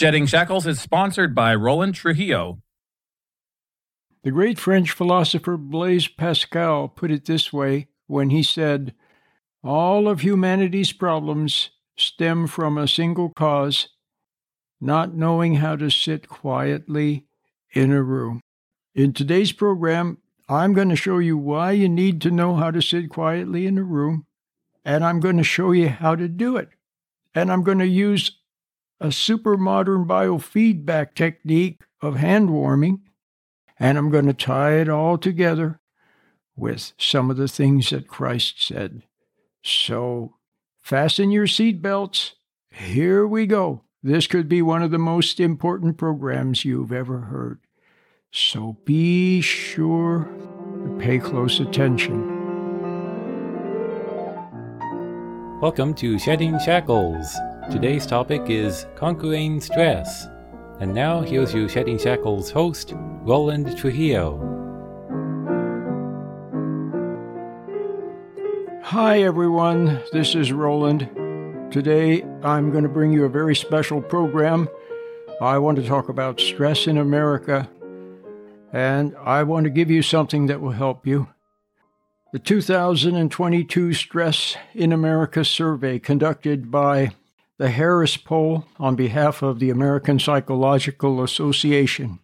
Shedding Shackles is sponsored by Roland Trujillo. The great French philosopher Blaise Pascal put it this way when he said, All of humanity's problems stem from a single cause not knowing how to sit quietly in a room. In today's program, I'm going to show you why you need to know how to sit quietly in a room, and I'm going to show you how to do it. And I'm going to use a super modern biofeedback technique of hand warming, and I'm going to tie it all together with some of the things that Christ said. So fasten your seatbelts. Here we go. This could be one of the most important programs you've ever heard. So be sure to pay close attention. Welcome to Shedding Shackles. Today's topic is conquering stress. And now here's your Shedding Shackles host, Roland Trujillo. Hi, everyone. This is Roland. Today, I'm going to bring you a very special program. I want to talk about stress in America, and I want to give you something that will help you. The 2022 Stress in America survey conducted by the Harris poll on behalf of the American Psychological Association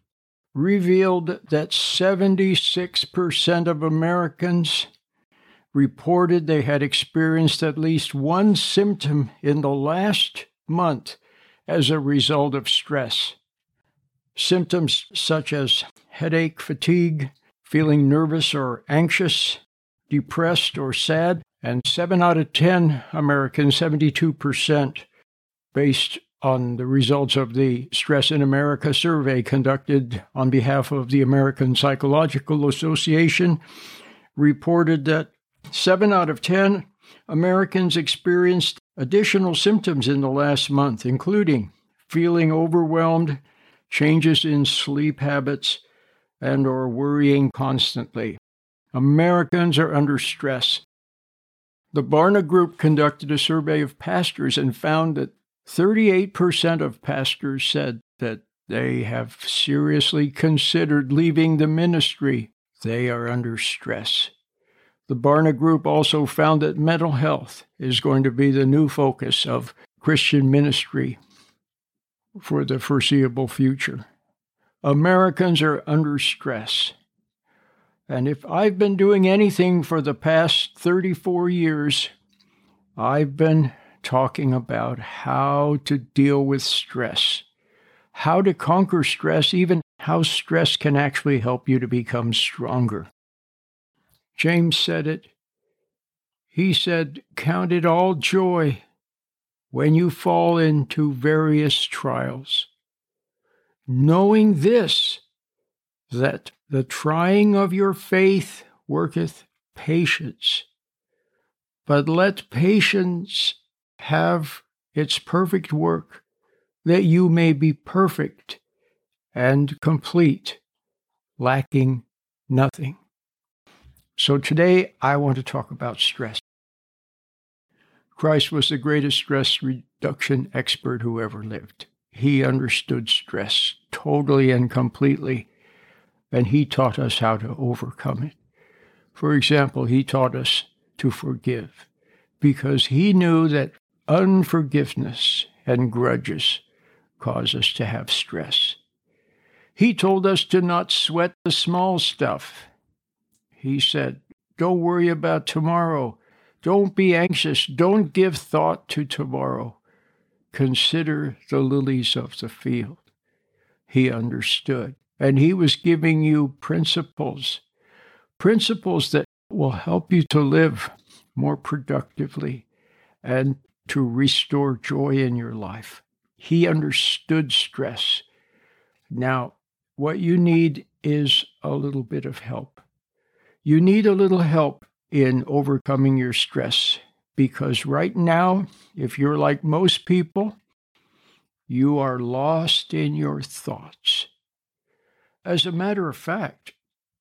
revealed that 76% of Americans reported they had experienced at least one symptom in the last month as a result of stress. Symptoms such as headache, fatigue, feeling nervous or anxious, depressed or sad, and 7 out of 10 Americans, 72%, based on the results of the Stress in America survey conducted on behalf of the American Psychological Association, reported that seven out of 10 Americans experienced additional symptoms in the last month, including feeling overwhelmed, changes in sleep habits, and or worrying constantly. Americans are under stress. The Barna Group conducted a survey of pastors and found that 38% of pastors said that they have seriously considered leaving the ministry. They are under stress. The Barna Group also found that mental health is going to be the new focus of Christian ministry for the foreseeable future. Americans are under stress. And if I've been doing anything for the past 34 years, I've been talking about how to deal with stress, how to conquer stress, even how stress can actually help you to become stronger. James said it. He said, Count it all joy when you fall into various trials, knowing this, that the trying of your faith worketh patience. But let patience have its perfect work, that you may be perfect and complete, lacking nothing. So today I want to talk about stress. Christ was the greatest stress reduction expert who ever lived. He understood stress totally and completely, and he taught us how to overcome it. For example, he taught us to forgive because he knew that unforgiveness and grudges cause us to have stress. He told us to not sweat the small stuff. He said, Don't worry about tomorrow. Don't be anxious. Don't give thought to tomorrow. Consider the lilies of the field. He understood. And he was giving you principles, principles that will help you to live more productively and to restore joy in your life. He understood stress. Now, what you need is a little bit of help. You need a little help in overcoming your stress because right now, if you're like most people, you are lost in your thoughts. As a matter of fact,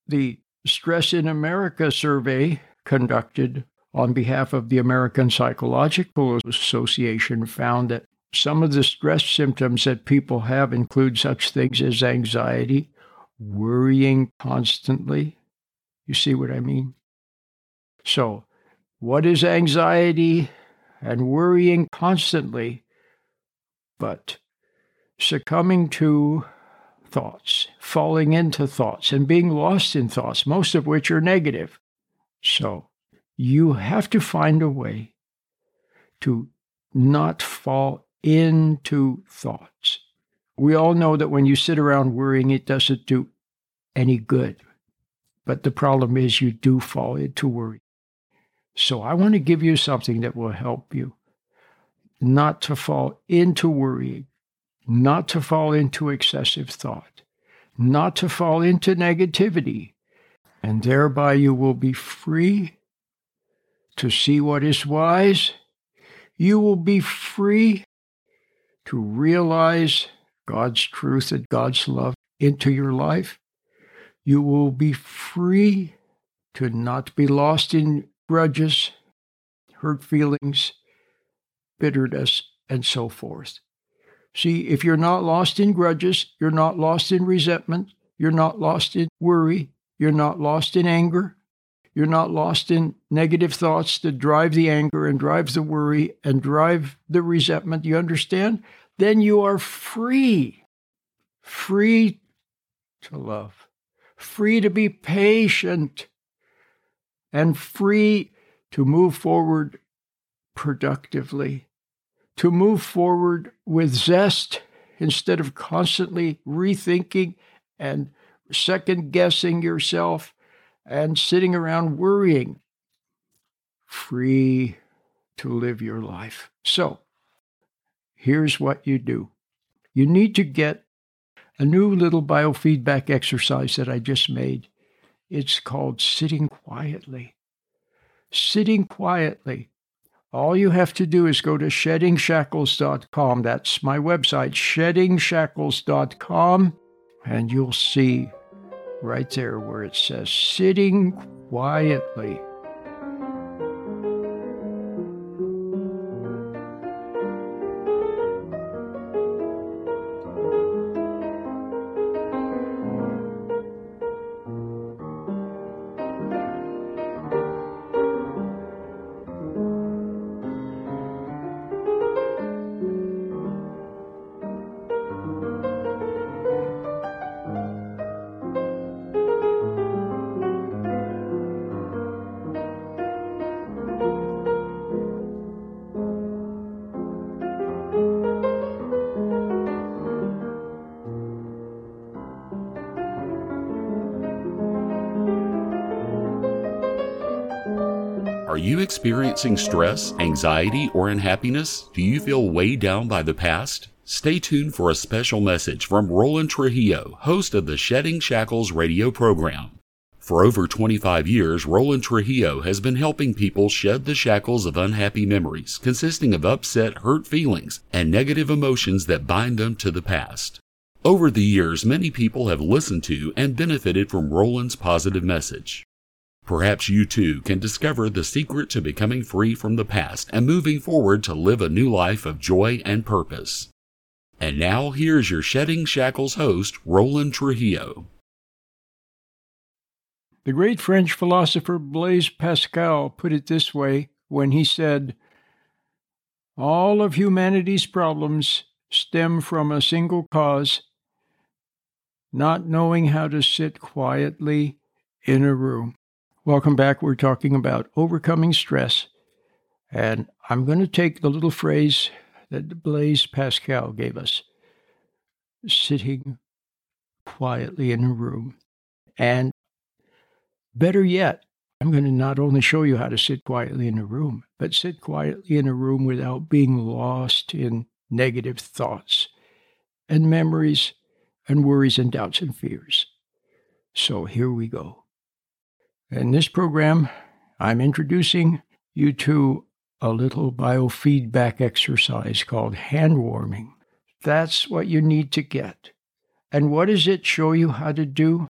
the Stress in America survey conducted on behalf of the American Psychological Association found that Some of the stress symptoms that people have include such things as anxiety, worrying constantly. You see what I mean? So, what is anxiety and worrying constantly? But succumbing to thoughts, falling into thoughts, and being lost in thoughts, most of which are negative. So, you have to find a way to not fall into thoughts. We all know that when you sit around worrying, it doesn't do any good. But the problem is you do fall into worry. So I want to give you something that will help you not to fall into worrying, not to fall into excessive thought, not to fall into negativity. And thereby you will be free to see what is wise. You will be free to realize God's truth and God's love into your life. You will be free to not be lost in grudges, hurt feelings, bitterness, and so forth. See, if you're not lost in grudges, you're not lost in resentment, you're not lost in worry, you're not lost in anger, you're not lost in negative thoughts that drive the anger and drive the worry and drive the resentment. You understand? Then you are free, free to love, free to be patient, and free to move forward productively, to move forward with zest instead of constantly rethinking and second guessing yourself and sitting around worrying, free to live your life. So, here's what you do you need to get a new little biofeedback exercise that I just made. It's called sitting quietly. Sitting quietly. All you have to do is go to sheddingshackles.com. That's my website, sheddingshackles.com, and you'll see right there where it says sitting quietly. Are you experiencing stress, anxiety, or unhappiness? Do you feel weighed down by the past? Stay tuned for a special message from Roland Trujillo, host of the Shedding Shackles radio program. For over 25 years, Roland Trujillo has been helping people shed the shackles of unhappy memories, consisting of upset, hurt feelings, and negative emotions that bind them to the past. Over the years, many people have listened to and benefited from Roland's positive message. Perhaps you too can discover the secret to becoming free from the past and moving forward to live a new life of joy and purpose. And now here's your Shedding Shackles host, Roland Trujillo. The great French philosopher Blaise Pascal put it this way when he said, All of humanity's problems stem from a single cause not knowing how to sit quietly in a room. Welcome back. We're talking about overcoming stress. And I'm going to take the little phrase that Blaise Pascal gave us sitting quietly in a room. And better yet, I'm going to not only show you how to sit quietly in a room, but sit quietly in a room without being lost in negative thoughts and memories and worries and doubts and fears. So here we go. In this program, I'm introducing you to a little biofeedback exercise called hand warming. That's what you need to get. And what does it show you how to do?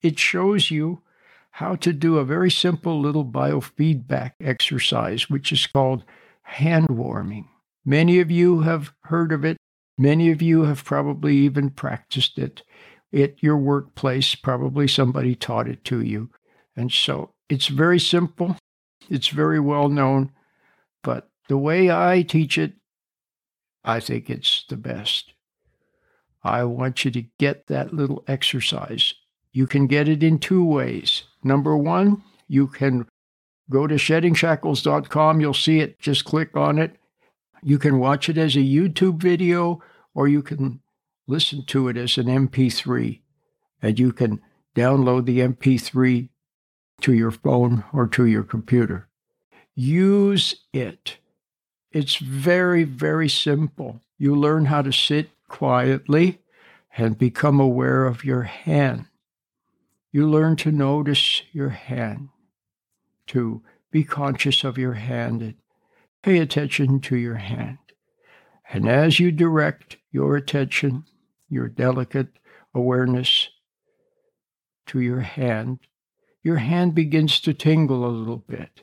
It shows you how to do a very simple little biofeedback exercise, which is called hand warming. Many of you have heard of it. Many of you have probably even practiced it at your workplace. Probably somebody taught it to you. And so it's very simple, it's very well known, but the way I teach it, I think it's the best. I want you to get that little exercise. You can get it in two ways. Number one, you can go to sheddingshackles.com. You'll see it. Just click on it. You can watch it as a YouTube video or you can listen to it as an MP3. And you can download the MP3 to your phone or to your computer. Use it. It's very, very simple. You learn how to sit quietly and become aware of your hand. You learn to notice your hand, to be conscious of your hand and pay attention to your hand. And as you direct your attention, your delicate awareness to your hand, your hand begins to tingle a little bit.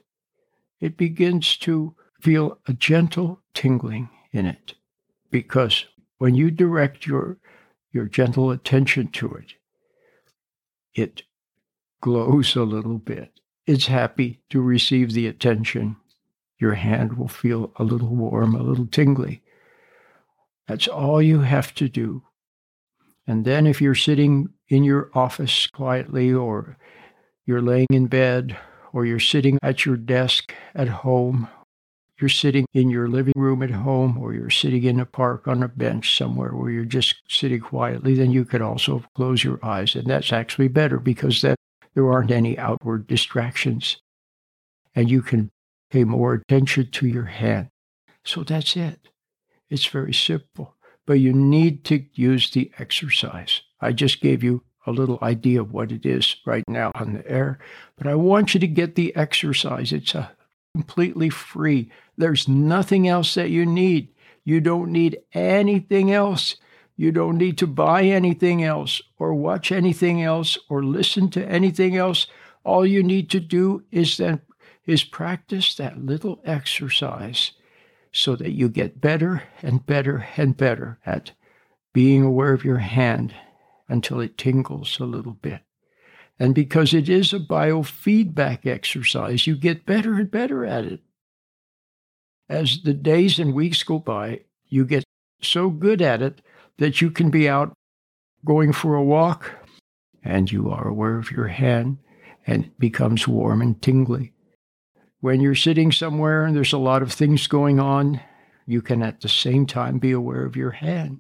It begins to feel a gentle tingling in it because when you direct your your gentle attention to it it glows a little bit. It's happy to receive the attention. Your hand will feel a little warm a little tingly. That's all you have to do. And then if you're sitting in your office quietly or you're laying in bed or you're sitting at your desk at home you're sitting in your living room at home or you're sitting in a park on a bench somewhere where you're just sitting quietly, then you could also close your eyes. And that's actually better because that there aren't any outward distractions. And you can pay more attention to your hand. So that's it. It's very simple. But you need to use the exercise. I just gave you a little idea of what it is right now on the air, but I want you to get the exercise. It's a completely free. There's nothing else that you need. You don't need anything else. You don't need to buy anything else or watch anything else or listen to anything else. All you need to do is then is practice that little exercise so that you get better and better and better at being aware of your hand until it tingles a little bit. And because it is a biofeedback exercise, you get better and better at it. As the days and weeks go by, you get so good at it that you can be out going for a walk and you are aware of your hand and it becomes warm and tingly. When you're sitting somewhere and there's a lot of things going on, you can at the same time be aware of your hand.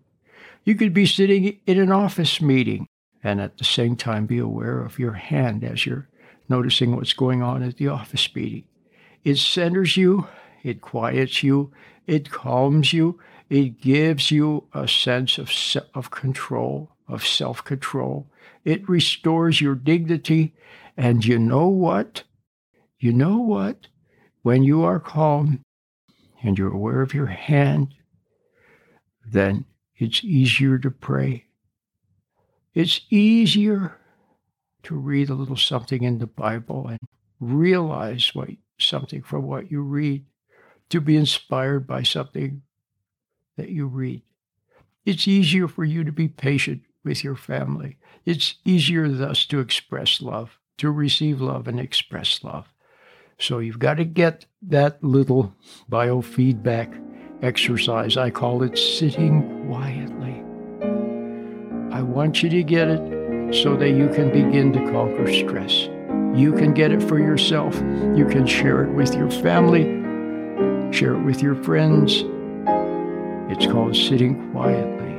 You could be sitting in an office meeting and at the same time be aware of your hand as you're noticing what's going on at the office meeting. It centers you, it quiets you, it calms you, it gives you a sense of, of control, of self control. It restores your dignity. And you know what? You know what? When you are calm and you're aware of your hand, then it's easier to pray it's easier to read a little something in the Bible and realize what something from what you read, to be inspired by something that you read. It's easier for you to be patient with your family. It's easier thus to express love, to receive love and express love. So you've got to get that little biofeedback exercise. I call it sitting quietly. I want you to get it so that you can begin to conquer stress. You can get it for yourself. You can share it with your family, share it with your friends. It's called sitting quietly.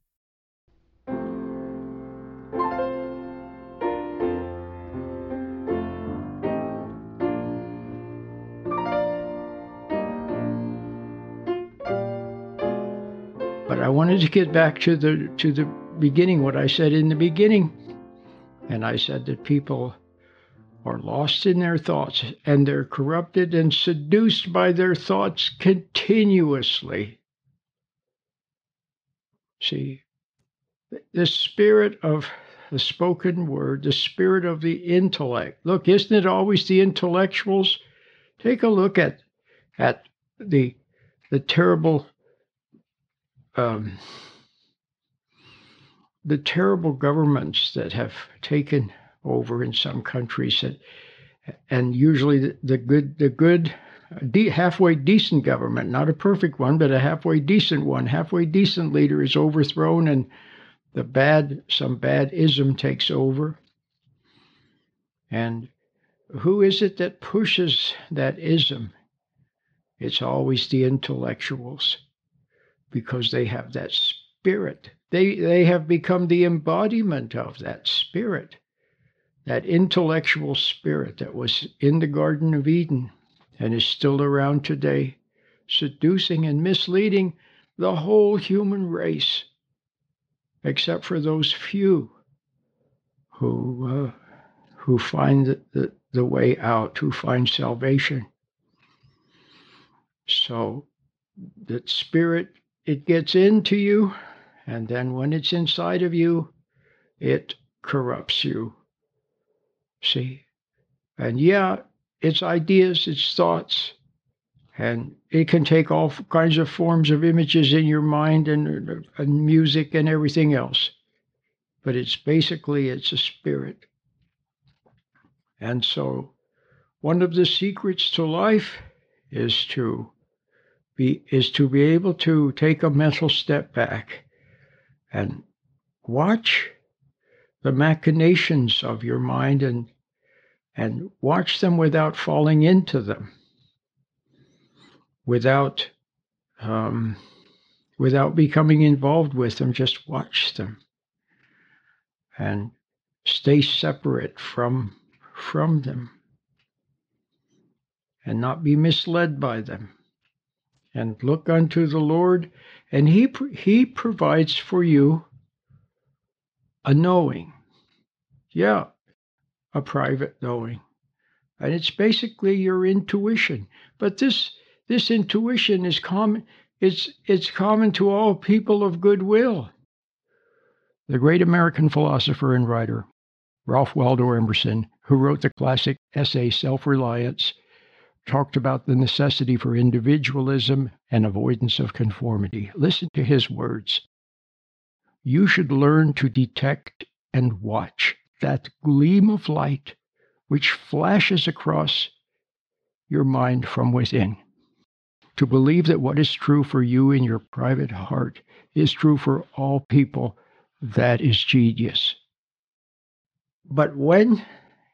Wanted to get back to the to the beginning, what I said in the beginning. And I said that people are lost in their thoughts and they're corrupted and seduced by their thoughts continuously. See, the spirit of the spoken word, the spirit of the intellect. Look, isn't it always the intellectuals? Take a look at at the the terrible um, the terrible governments that have taken over in some countries, and, and usually the, the good the good de- halfway decent government, not a perfect one, but a halfway decent one, halfway decent leader is overthrown, and the bad some bad ism takes over. And who is it that pushes that ism? It's always the intellectuals because they have that spirit. They, they have become the embodiment of that spirit, that intellectual spirit that was in the Garden of Eden and is still around today, seducing and misleading the whole human race, except for those few who, uh, who find the, the, the way out, who find salvation. So, that spirit it gets into you, and then when it's inside of you, it corrupts you. See? And yeah, it's ideas, it's thoughts, and it can take all kinds of forms of images in your mind and, and music and everything else. But it's basically it's a spirit. And so one of the secrets to life is to be is to be able to take a mental step back and watch the machinations of your mind and and watch them without falling into them. Without um, without becoming involved with them just watch them. And stay separate from from them. And not be misled by them and look unto the Lord, and He He provides for you a knowing. Yeah, a private knowing. And it's basically your intuition. But this this intuition is common it's it's common to all people of goodwill. The great American philosopher and writer, Ralph Waldo Emerson, who wrote the classic essay Self Reliance, talked about the necessity for individualism and avoidance of conformity. Listen to his words. You should learn to detect and watch that gleam of light which flashes across your mind from within. To believe that what is true for you in your private heart is true for all people, that is genius. But when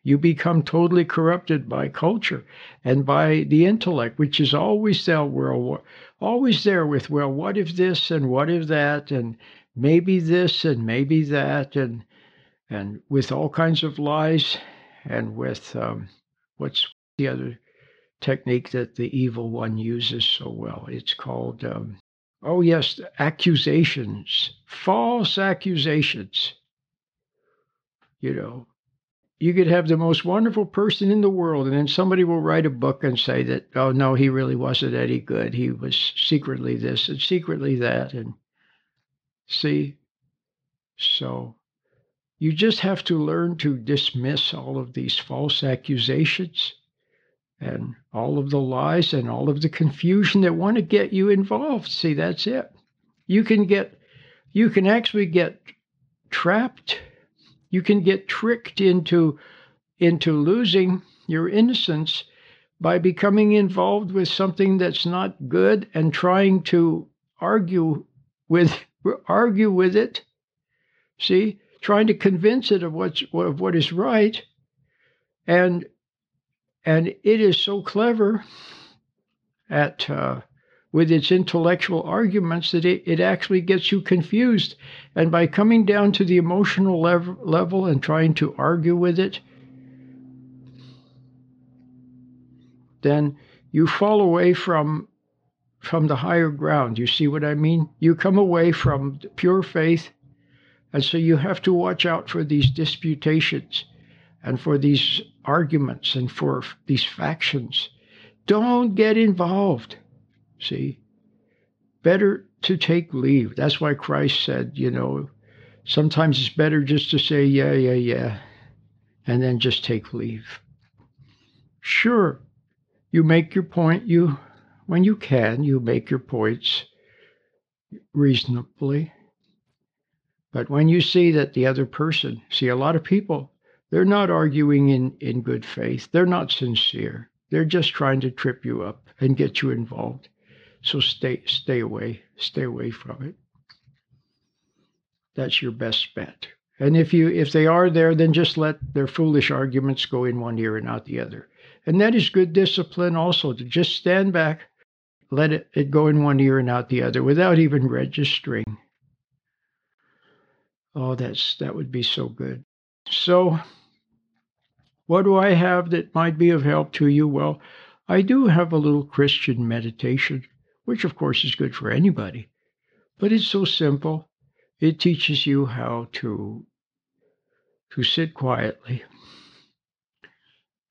you become totally corrupted by culture and by the intellect, which is always there, well, always there with, well, what if this and what if that, and maybe this and maybe that, and and with all kinds of lies, and with um, what's the other technique that the evil one uses so well? It's called, um, oh yes, accusations, false accusations. You know, you could have the most wonderful person in the world, and then somebody will write a book and say that, oh no, he really wasn't any good. He was secretly this and secretly that. And see, so you just have to learn to dismiss all of these false accusations and all of the lies and all of the confusion that want to get you involved. See, that's it. You can get, you can actually get trapped you can get tricked into into losing your innocence by becoming involved with something that's not good and trying to argue with argue with it. See? Trying to convince it of what's of what is right. And and it is so clever at uh, with its intellectual arguments that it, it actually gets you confused. And by coming down to the emotional lev- level and trying to argue with it, then you fall away from from the higher ground. You see what I mean? You come away from pure faith, and so you have to watch out for these disputations and for these arguments and for these factions. Don't get involved. See? Better to take leave. That's why Christ said, you know, sometimes it's better just to say, yeah, yeah, yeah, and then just take leave. Sure, you make your point, you when you can, you make your points reasonably. But when you see that the other person, see a lot of people, they're not arguing in, in good faith. They're not sincere. They're just trying to trip you up and get you involved. So stay stay away. Stay away from it. That's your best bet. And if you if they are there, then just let their foolish arguments go in one ear and out the other. And that is good discipline also to just stand back, let it, it go in one ear and out the other without even registering. Oh, that's that would be so good. So what do I have that might be of help to you? Well, I do have a little Christian meditation which of course is good for anybody. But it's so simple. It teaches you how to to sit quietly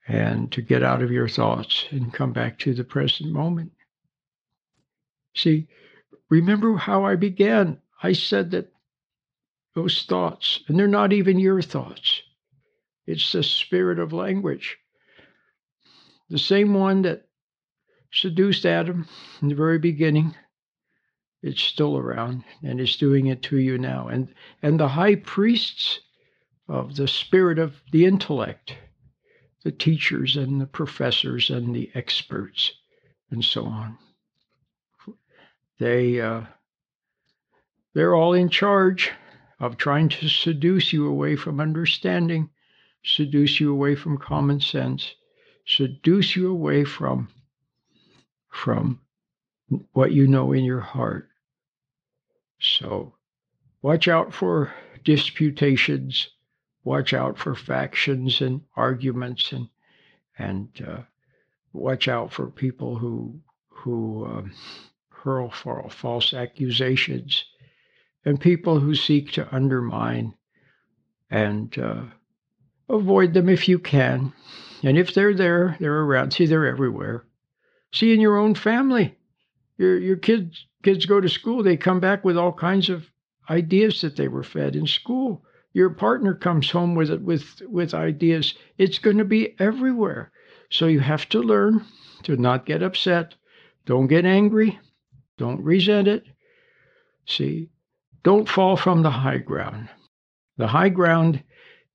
and to get out of your thoughts and come back to the present moment. See, remember how I began. I said that those thoughts, and they're not even your thoughts. It's the spirit of language. The same one that seduced Adam in the very beginning. It's still around and it's doing it to you now. And and the high priests of the spirit of the intellect, the teachers and the professors and the experts, and so on. They uh, they're all in charge of trying to seduce you away from understanding, seduce you away from common sense, seduce you away from from what you know in your heart. So watch out for disputations, watch out for factions and arguments, and and uh, watch out for people who who um, hurl false accusations, and people who seek to undermine and uh, avoid them if you can. And if they're there, they're around. See, they're everywhere. See in your own family. Your your kids kids go to school, they come back with all kinds of ideas that they were fed in school. Your partner comes home with it with with ideas. It's going to be everywhere. So you have to learn to not get upset. Don't get angry. Don't resent it. See, don't fall from the high ground. The high ground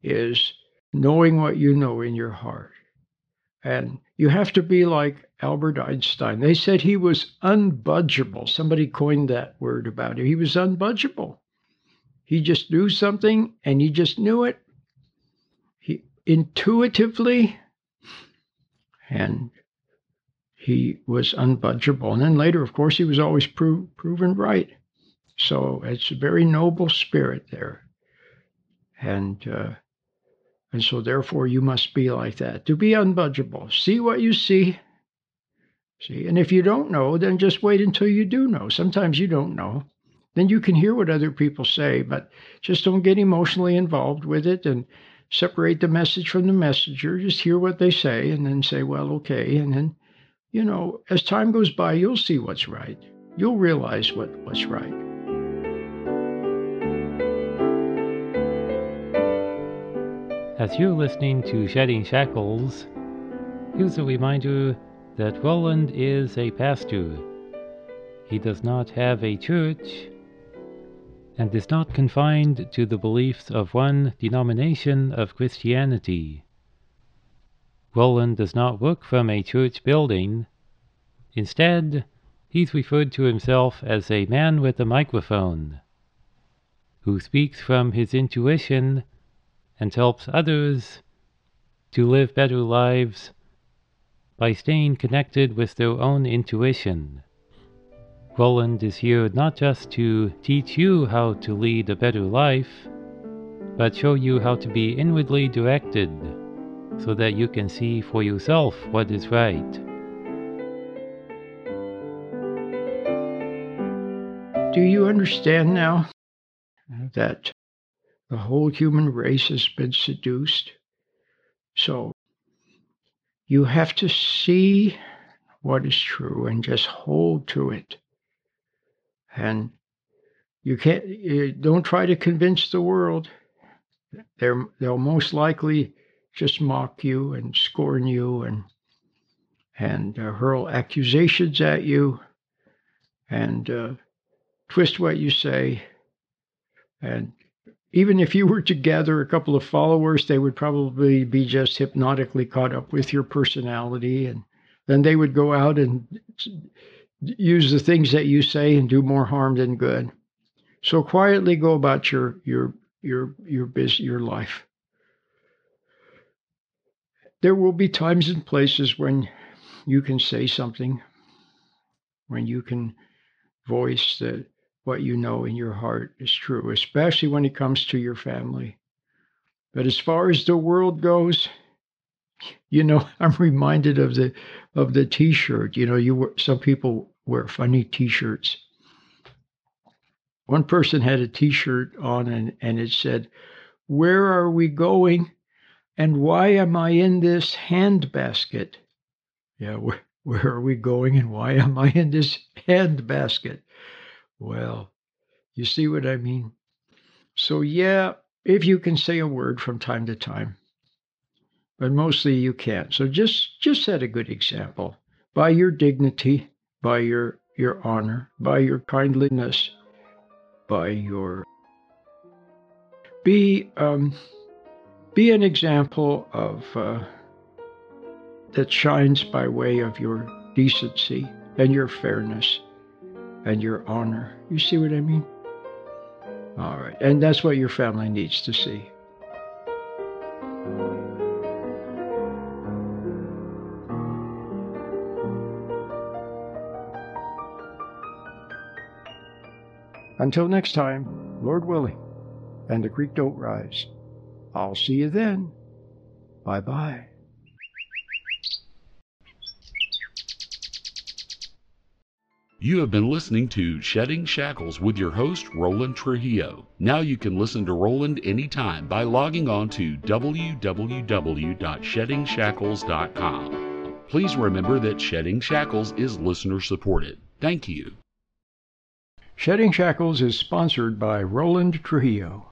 is knowing what you know in your heart. And you have to be like Albert Einstein. They said he was unbudgeable. Somebody coined that word about him. He was unbudgeable. He just knew something and he just knew it he, intuitively. And he was unbudgeable. And then later, of course, he was always pro- proven right. So it's a very noble spirit there. And uh, and so, therefore, you must be like that to be unbudgeable. See what you see. See, and if you don't know, then just wait until you do know. Sometimes you don't know. Then you can hear what other people say, but just don't get emotionally involved with it and separate the message from the messenger. Just hear what they say and then say, well, okay. And then, you know, as time goes by, you'll see what's right. You'll realize what, what's right. As you're listening to Shedding Shackles, here's a reminder that Roland is a pastor. He does not have a church and is not confined to the beliefs of one denomination of Christianity. Roland does not work from a church building. Instead, he's referred to himself as a man with a microphone who speaks from his intuition and helps others to live better lives by staying connected with their own intuition. Roland is here not just to teach you how to lead a better life, but show you how to be inwardly directed so that you can see for yourself what is right. Do you understand now that the whole human race has been seduced? So you have to see what is true and just hold to it. And you can't, you don't try to convince the world. They're, they'll most likely just mock you and scorn you and and uh, hurl accusations at you and uh, twist what you say. And even if you were to gather a couple of followers, they would probably be just hypnotically caught up with your personality. And then they would go out and use the things that you say and do more harm than good. So quietly go about your your your your biz, your life. There will be times and places when you can say something, when you can voice that what you know in your heart is true, especially when it comes to your family. But as far as the world goes, you know, I'm reminded of the of the T-shirt. You know, you some people wear funny T-shirts. One person had a T-shirt on, and and it said, "Where are we going?" And why am I in this handbasket? Yeah, where, where are we going and why am I in this handbasket? Well, you see what I mean? So, yeah, if you can say a word from time to time, but mostly you can't. So just just set a good example by your dignity, by your your honor, by your kindliness, by your be um, be an example of uh, that shines by way of your decency and your fairness and your honor. You see what I mean? All right. And that's what your family needs to see. Until next time, Lord willing, and the creek don't rise. I'll see you then. Bye bye. You have been listening to Shedding Shackles with your host, Roland Trujillo. Now you can listen to Roland anytime by logging on to www.sheddingshackles.com. Please remember that Shedding Shackles is listener supported. Thank you. Shedding Shackles is sponsored by Roland Trujillo.